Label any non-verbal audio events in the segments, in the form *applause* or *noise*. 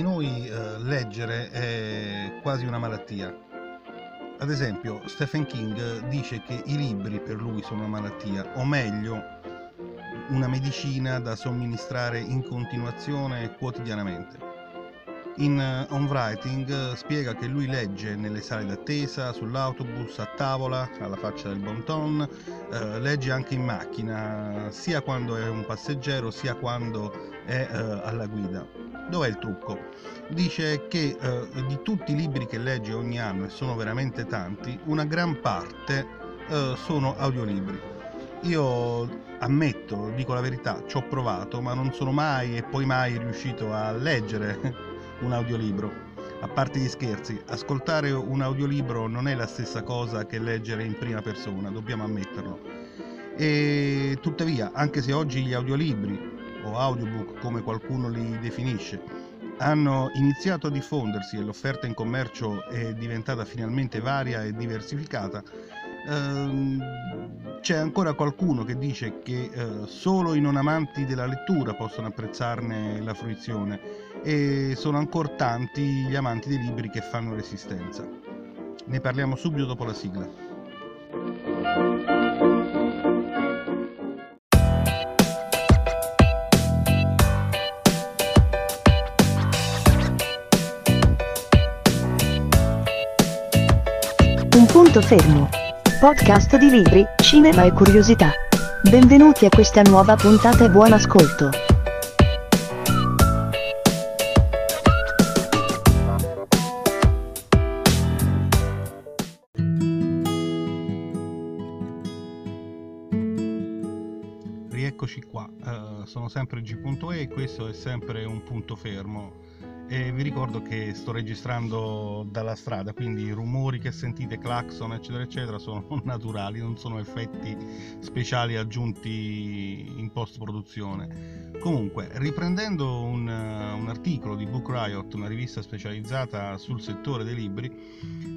di noi eh, leggere è quasi una malattia. Ad esempio, Stephen King dice che i libri per lui sono una malattia, o meglio, una medicina da somministrare in continuazione quotidianamente. In uh, On Writing uh, spiega che lui legge nelle sale d'attesa, sull'autobus, a tavola, alla faccia del bon ton, uh, legge anche in macchina, sia quando è un passeggero sia quando è alla guida. Dov'è il trucco? Dice che di tutti i libri che legge ogni anno, e sono veramente tanti, una gran parte sono audiolibri. Io ammetto, dico la verità, ci ho provato, ma non sono mai e poi mai riuscito a leggere *laughs* un audiolibro. A parte gli scherzi, ascoltare un audiolibro non è la stessa cosa che leggere in prima persona, dobbiamo ammetterlo. E tuttavia, anche se oggi gli audiolibri, o audiobook come qualcuno li definisce, hanno iniziato a diffondersi e l'offerta in commercio è diventata finalmente varia e diversificata, ehm, c'è ancora qualcuno che dice che eh, solo i non amanti della lettura possono apprezzarne la fruizione e sono ancora tanti gli amanti dei libri che fanno resistenza. Ne parliamo subito dopo la sigla. Punto fermo. Podcast di libri, cinema e curiosità. Benvenuti a questa nuova puntata e buon ascolto. Rieccoci qua, uh, sono sempre G.E e questo è sempre un punto fermo e vi ricordo che sto registrando dalla strada, quindi i rumori che sentite, clacson eccetera eccetera sono *laughs* naturali, non sono effetti speciali aggiunti in post produzione. Comunque, riprendendo un, un articolo di Book Riot, una rivista specializzata sul settore dei libri,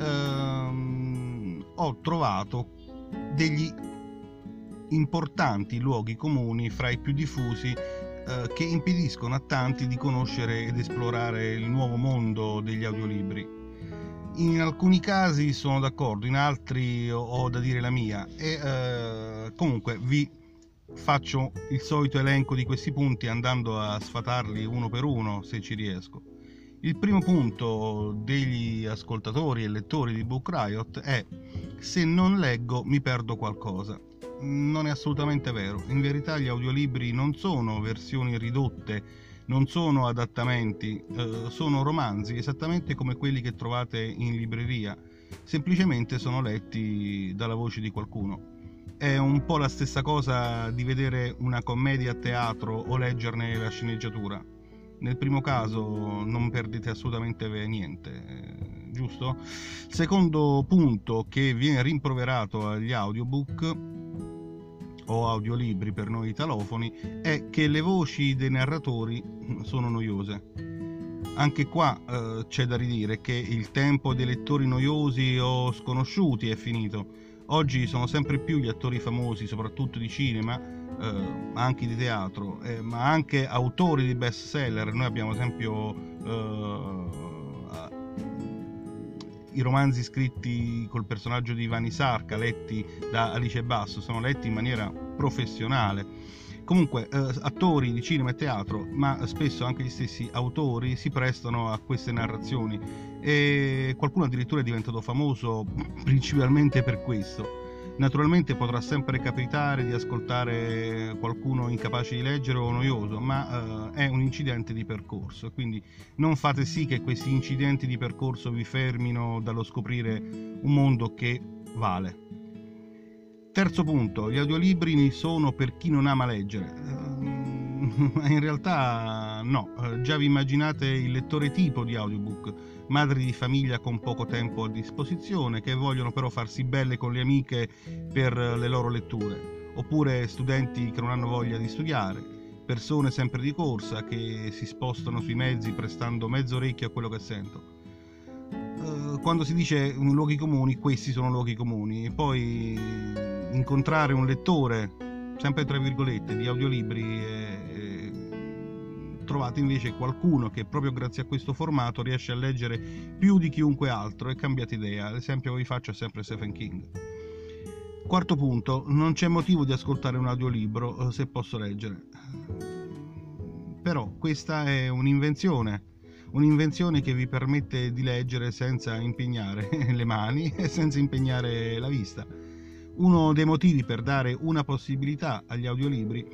ehm, ho trovato degli importanti luoghi comuni fra i più diffusi eh, che impediscono a tanti di conoscere ed esplorare il nuovo mondo degli audiolibri. In alcuni casi sono d'accordo, in altri ho da dire la mia e eh, comunque vi faccio il solito elenco di questi punti andando a sfatarli uno per uno se ci riesco. Il primo punto degli ascoltatori e lettori di Book Riot è se non leggo mi perdo qualcosa non è assolutamente vero. In verità gli audiolibri non sono versioni ridotte, non sono adattamenti, eh, sono romanzi esattamente come quelli che trovate in libreria, semplicemente sono letti dalla voce di qualcuno. È un po' la stessa cosa di vedere una commedia a teatro o leggerne la sceneggiatura. Nel primo caso non perdete assolutamente niente, eh, giusto? Secondo punto che viene rimproverato agli audiobook o audiolibri per noi italofoni è che le voci dei narratori sono noiose. Anche qua eh, c'è da ridire che il tempo dei lettori noiosi o sconosciuti è finito. Oggi sono sempre più gli attori famosi, soprattutto di cinema, eh, anche di teatro, eh, ma anche autori di best seller. Noi abbiamo ad esempio eh, i romanzi scritti col personaggio di Ivani Sarka, letti da Alice Basso, sono letti in maniera professionale. Comunque, eh, attori di cinema e teatro, ma spesso anche gli stessi autori si prestano a queste narrazioni e qualcuno addirittura è diventato famoso principalmente per questo. Naturalmente potrà sempre capitare di ascoltare qualcuno incapace di leggere o noioso, ma eh, è un incidente di percorso, quindi non fate sì che questi incidenti di percorso vi fermino dallo scoprire un mondo che vale. Terzo punto, gli audiolibri sono per chi non ama leggere. *laughs* In realtà no, già vi immaginate il lettore tipo di audiobook. Madri di famiglia con poco tempo a disposizione che vogliono però farsi belle con le amiche per le loro letture, oppure studenti che non hanno voglia di studiare, persone sempre di corsa che si spostano sui mezzi prestando mezzo orecchio a quello che sentono. Uh, quando si dice luoghi comuni, questi sono luoghi comuni, poi incontrare un lettore, sempre tra virgolette, di audiolibri è, trovate invece qualcuno che proprio grazie a questo formato riesce a leggere più di chiunque altro e cambiate idea. L'esempio che vi faccio è sempre Stephen King. Quarto punto, non c'è motivo di ascoltare un audiolibro eh, se posso leggere. Però questa è un'invenzione, un'invenzione che vi permette di leggere senza impegnare *laughs* le mani e senza impegnare la vista uno dei motivi per dare una possibilità agli audiolibri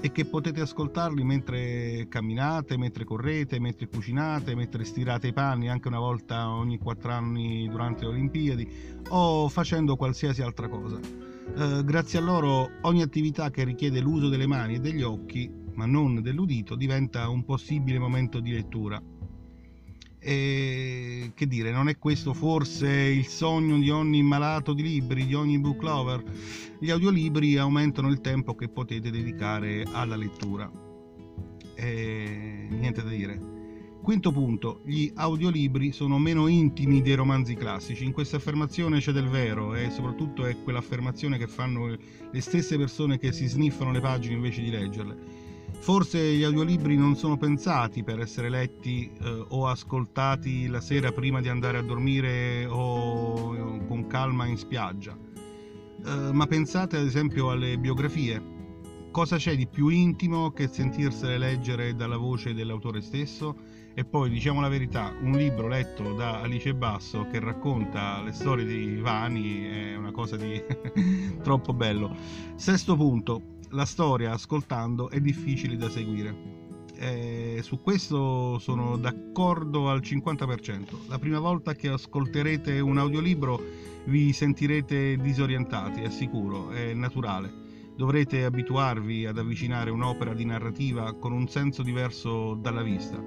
è che potete ascoltarli mentre camminate, mentre correte, mentre cucinate, mentre stirate i panni anche una volta ogni quattro anni durante le Olimpiadi o facendo qualsiasi altra cosa. Eh, grazie a loro ogni attività che richiede l'uso delle mani e degli occhi, ma non dell'udito, diventa un possibile momento di lettura. E che dire, non è questo forse il sogno di ogni malato di libri, di ogni book lover? Gli audiolibri aumentano il tempo che potete dedicare alla lettura. E niente da dire. Quinto punto, gli audiolibri sono meno intimi dei romanzi classici. In questa affermazione c'è del vero e soprattutto è quell'affermazione che fanno le stesse persone che si sniffano le pagine invece di leggerle Forse gli audiolibri non sono pensati per essere letti eh, o ascoltati la sera prima di andare a dormire o eh, con calma in spiaggia, eh, ma pensate ad esempio alle biografie. Cosa c'è di più intimo che sentirsele leggere dalla voce dell'autore stesso? E poi diciamo la verità, un libro letto da Alice Basso che racconta le storie di Vani è una cosa di *laughs* troppo bello. Sesto punto, la storia ascoltando è difficile da seguire. E su questo sono d'accordo al 50%. La prima volta che ascolterete un audiolibro vi sentirete disorientati, è sicuro, è naturale. Dovrete abituarvi ad avvicinare un'opera di narrativa con un senso diverso dalla vista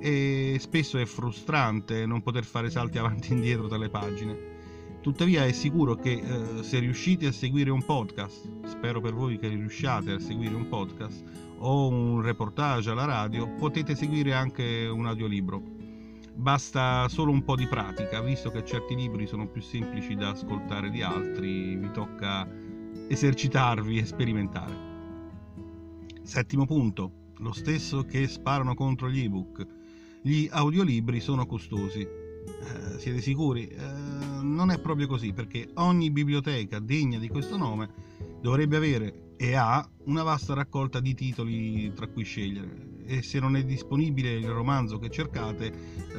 e spesso è frustrante non poter fare salti *laughs* avanti e indietro tra le pagine Tuttavia è sicuro che eh, se riuscite a seguire un podcast, spero per voi che riusciate a seguire un podcast o un reportage alla radio, potete seguire anche un audiolibro. Basta solo un po' di pratica, visto che certi libri sono più semplici da ascoltare di altri, vi tocca esercitarvi e sperimentare. Settimo punto, lo stesso che sparano contro gli ebook. Gli audiolibri sono costosi eh, siete sicuri? Eh, non è proprio così perché ogni biblioteca degna di questo nome dovrebbe avere e ha una vasta raccolta di titoli tra cui scegliere e se non è disponibile il romanzo che cercate eh,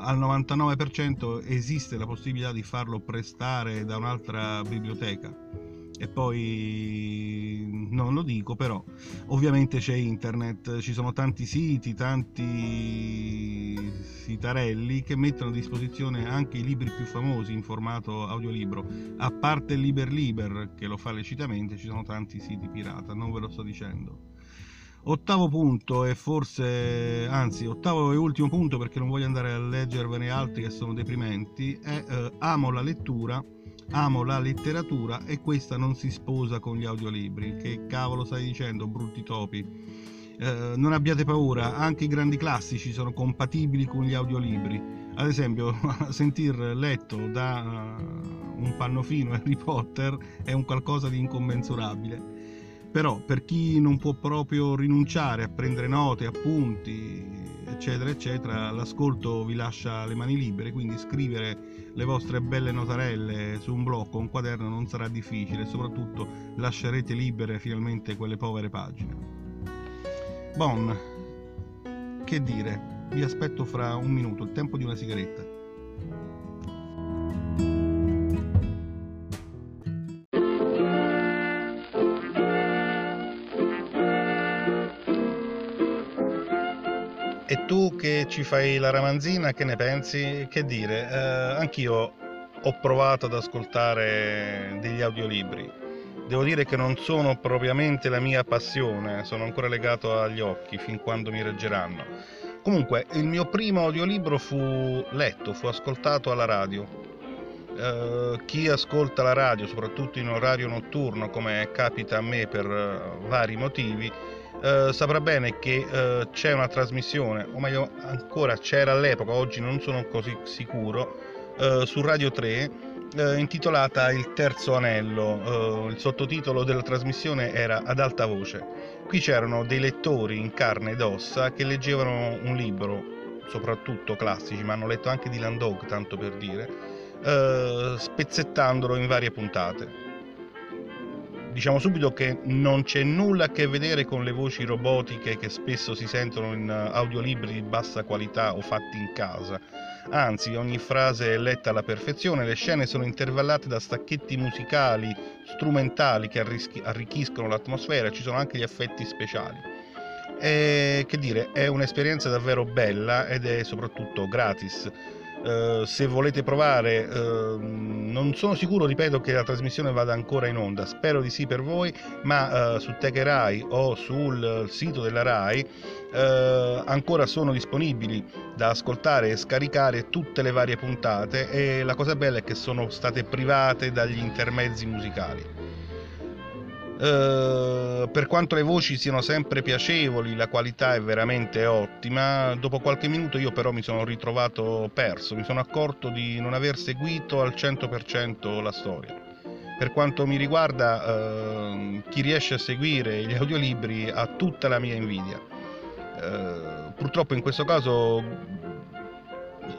al 99% esiste la possibilità di farlo prestare da un'altra biblioteca e poi non lo dico però ovviamente c'è internet ci sono tanti siti tanti sitarelli che mettono a disposizione anche i libri più famosi in formato audiolibro. A parte Liber Liber che lo fa lecitamente ci sono tanti siti pirata non ve lo sto dicendo. Ottavo punto e forse, anzi, ottavo e ultimo punto perché non voglio andare a leggervene altri che sono deprimenti, è eh, amo la lettura amo la letteratura e questa non si sposa con gli audiolibri. Che cavolo stai dicendo, brutti topi? Eh, non abbiate paura, anche i grandi classici sono compatibili con gli audiolibri. Ad esempio, *laughs* sentir letto da uh, un pannofino Harry Potter è un qualcosa di incommensurabile. Però per chi non può proprio rinunciare a prendere note, appunti, eccetera, eccetera, l'ascolto vi lascia le mani libere, quindi scrivere le vostre belle notarelle su un blocco, un quaderno non sarà difficile, soprattutto lascerete libere finalmente quelle povere pagine. Bon, che dire, vi aspetto fra un minuto, il tempo di una sigaretta. Che ci fai la ramanzina, che ne pensi? Che dire? Eh, anch'io ho provato ad ascoltare degli audiolibri. Devo dire che non sono propriamente la mia passione, sono ancora legato agli occhi fin quando mi reggeranno. Comunque, il mio primo audiolibro fu letto, fu ascoltato alla radio. Uh, chi ascolta la radio, soprattutto in orario notturno, come capita a me per uh, vari motivi, eh, saprà bene che eh, c'è una trasmissione, o meglio ancora c'era all'epoca, oggi non sono così sicuro, eh, su Radio 3 eh, intitolata Il terzo anello. Eh, il sottotitolo della trasmissione era Ad alta voce. Qui c'erano dei lettori in carne ed ossa che leggevano un libro, soprattutto classici, ma hanno letto anche di Landog, tanto per dire, spezzettandolo in varie puntate diciamo subito che non c'è nulla a che vedere con le voci robotiche che spesso si sentono in eh, audiolibri di bassa qualità o fatti in casa. Anzi, ogni frase è letta alla perfezione, le scene sono intervallate da stacchetti musicali, strumentali che arricchiscono l'atmosfera, e ci sono anche gli effetti speciali. E, che dire, è un'esperienza davvero bella ed è soprattutto gratis eh, se volete provare, uh, non sono sicuro, ripeto, che la trasmissione vada ancora in onda, spero di sì per voi, ma uh, su Tech Rai o sul sito della Rai ancora sono disponibili da ascoltare e scaricare tutte le varie puntate e la cosa bella è che sono state private dagli intermezzi musicali. Eh, per quanto le voci siano sempre piacevoli, la qualità è veramente ottima, dopo qualche minuto io però mi sono ritrovato perso, mi sono accorto di non aver seguito al 100% la storia. Per quanto mi riguarda, uh, chi riesce a seguire gli audiolibri ha tutta la mia invidia. Uh, purtroppo in questo caso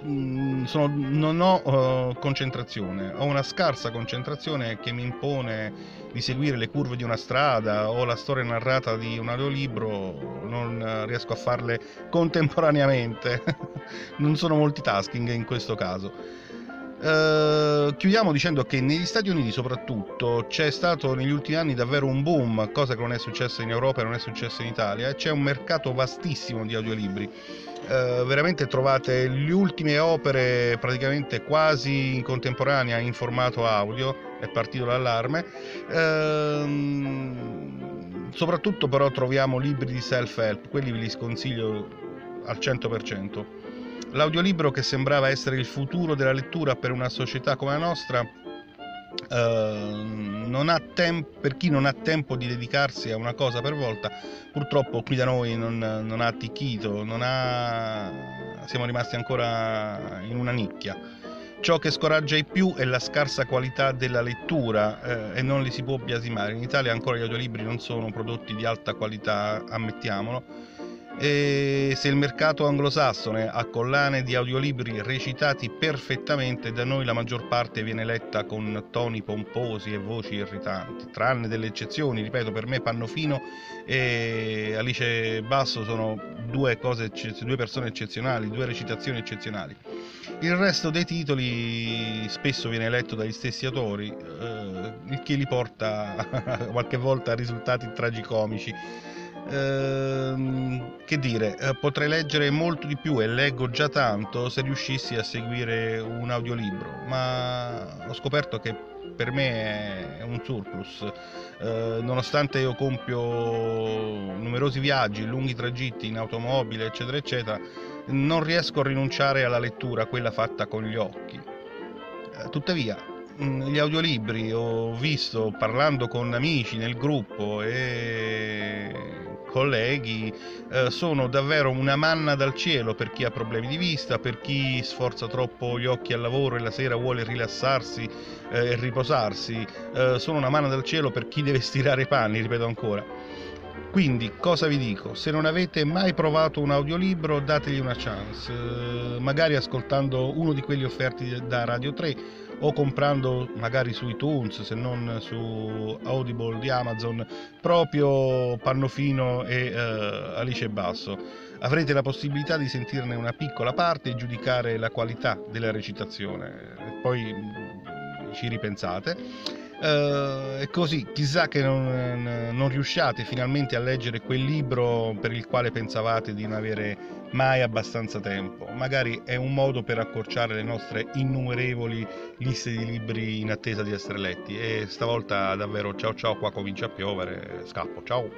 Mm, sono, non ho uh, concentrazione, ho una scarsa concentrazione che mi impone di seguire le curve di una strada o la storia narrata di un audiolibro, non riesco a farle *laughs* contemporaneamente, *laughs* non sono multitasking in questo caso. Uh, chiudiamo dicendo che negli Stati Uniti soprattutto c'è stato negli ultimi anni davvero un boom, cosa che non è successa in Europa e non è successa in Italia, c'è un mercato vastissimo di audiolibri eh, veramente trovate le ultime opere praticamente quasi in contemporanea in formato audio, è partito l'allarme. Eh, soprattutto però troviamo libri di self-help, quelli ve li sconsiglio al 100%. L'audiolibro che sembrava essere il futuro della lettura per una società come la nostra Uh, temp- per chi non ha tempo di dedicarsi a una cosa per volta, purtroppo qui da noi non, non ha atticchito, non ha... siamo rimasti ancora in una nicchia. Ciò che scoraggia di più è la scarsa qualità della lettura eh, e non li si può biasimare. In Italia ancora gli audiolibri non sono prodotti di alta qualità, ammettiamolo e se il mercato anglosassone ha collane di audiolibri recitati perfettamente, da noi la maggior parte viene letta con toni pomposi e voci irritanti, tranne delle eccezioni, ripeto, per me Pannofino e Alice Basso sono due, cose, due persone eccezionali, due recitazioni eccezionali. Il resto dei titoli spesso viene letto dagli stessi autori, eh, il che li porta *laughs* qualche volta a risultati tragicomici Ehm, che dire, eh, potrei leggere molto di più e leggo già tanto se riuscissi a seguire un audiolibro, ma ho scoperto che per me è un surplus. Eh, nonostante io compio numerosi viaggi, lunghi tragitti in automobile, eccetera, eccetera, non riesco a rinunciare alla lettura, quella fatta con gli occhi. Eh, tuttavia, mm, gli audiolibri ho visto parlando con amici nel gruppo e colleghi eh, sono davvero una manna dal cielo per chi ha problemi di vista, per chi sforza troppo gli occhi al lavoro e la sera vuole rilassarsi eh, e riposarsi, eh, sono una manna dal cielo per chi deve stirare i panni, ripeto ancora. Quindi cosa vi dico? Se non avete mai provato un audiolibro dategli una chance, eh, magari ascoltando uno di quelli offerti da Radio 3 o comprando magari su iTunes se non su Audible di Amazon proprio Pannofino e uh, Alice Basso. Avrete la possibilità di sentirne una piccola parte e giudicare la qualità della recitazione. Poi mm, ci ripensate e così, chissà che non, non, riusciate finalmente a leggere quel libro per il quale pensavate di non avere mai abbastanza tempo. Magari è un modo per accorciare le nostre innumerevoli liste di libri in attesa di essere letti. E stavolta davvero ciao ciao, qua comincia a piovere, scappo, ciao.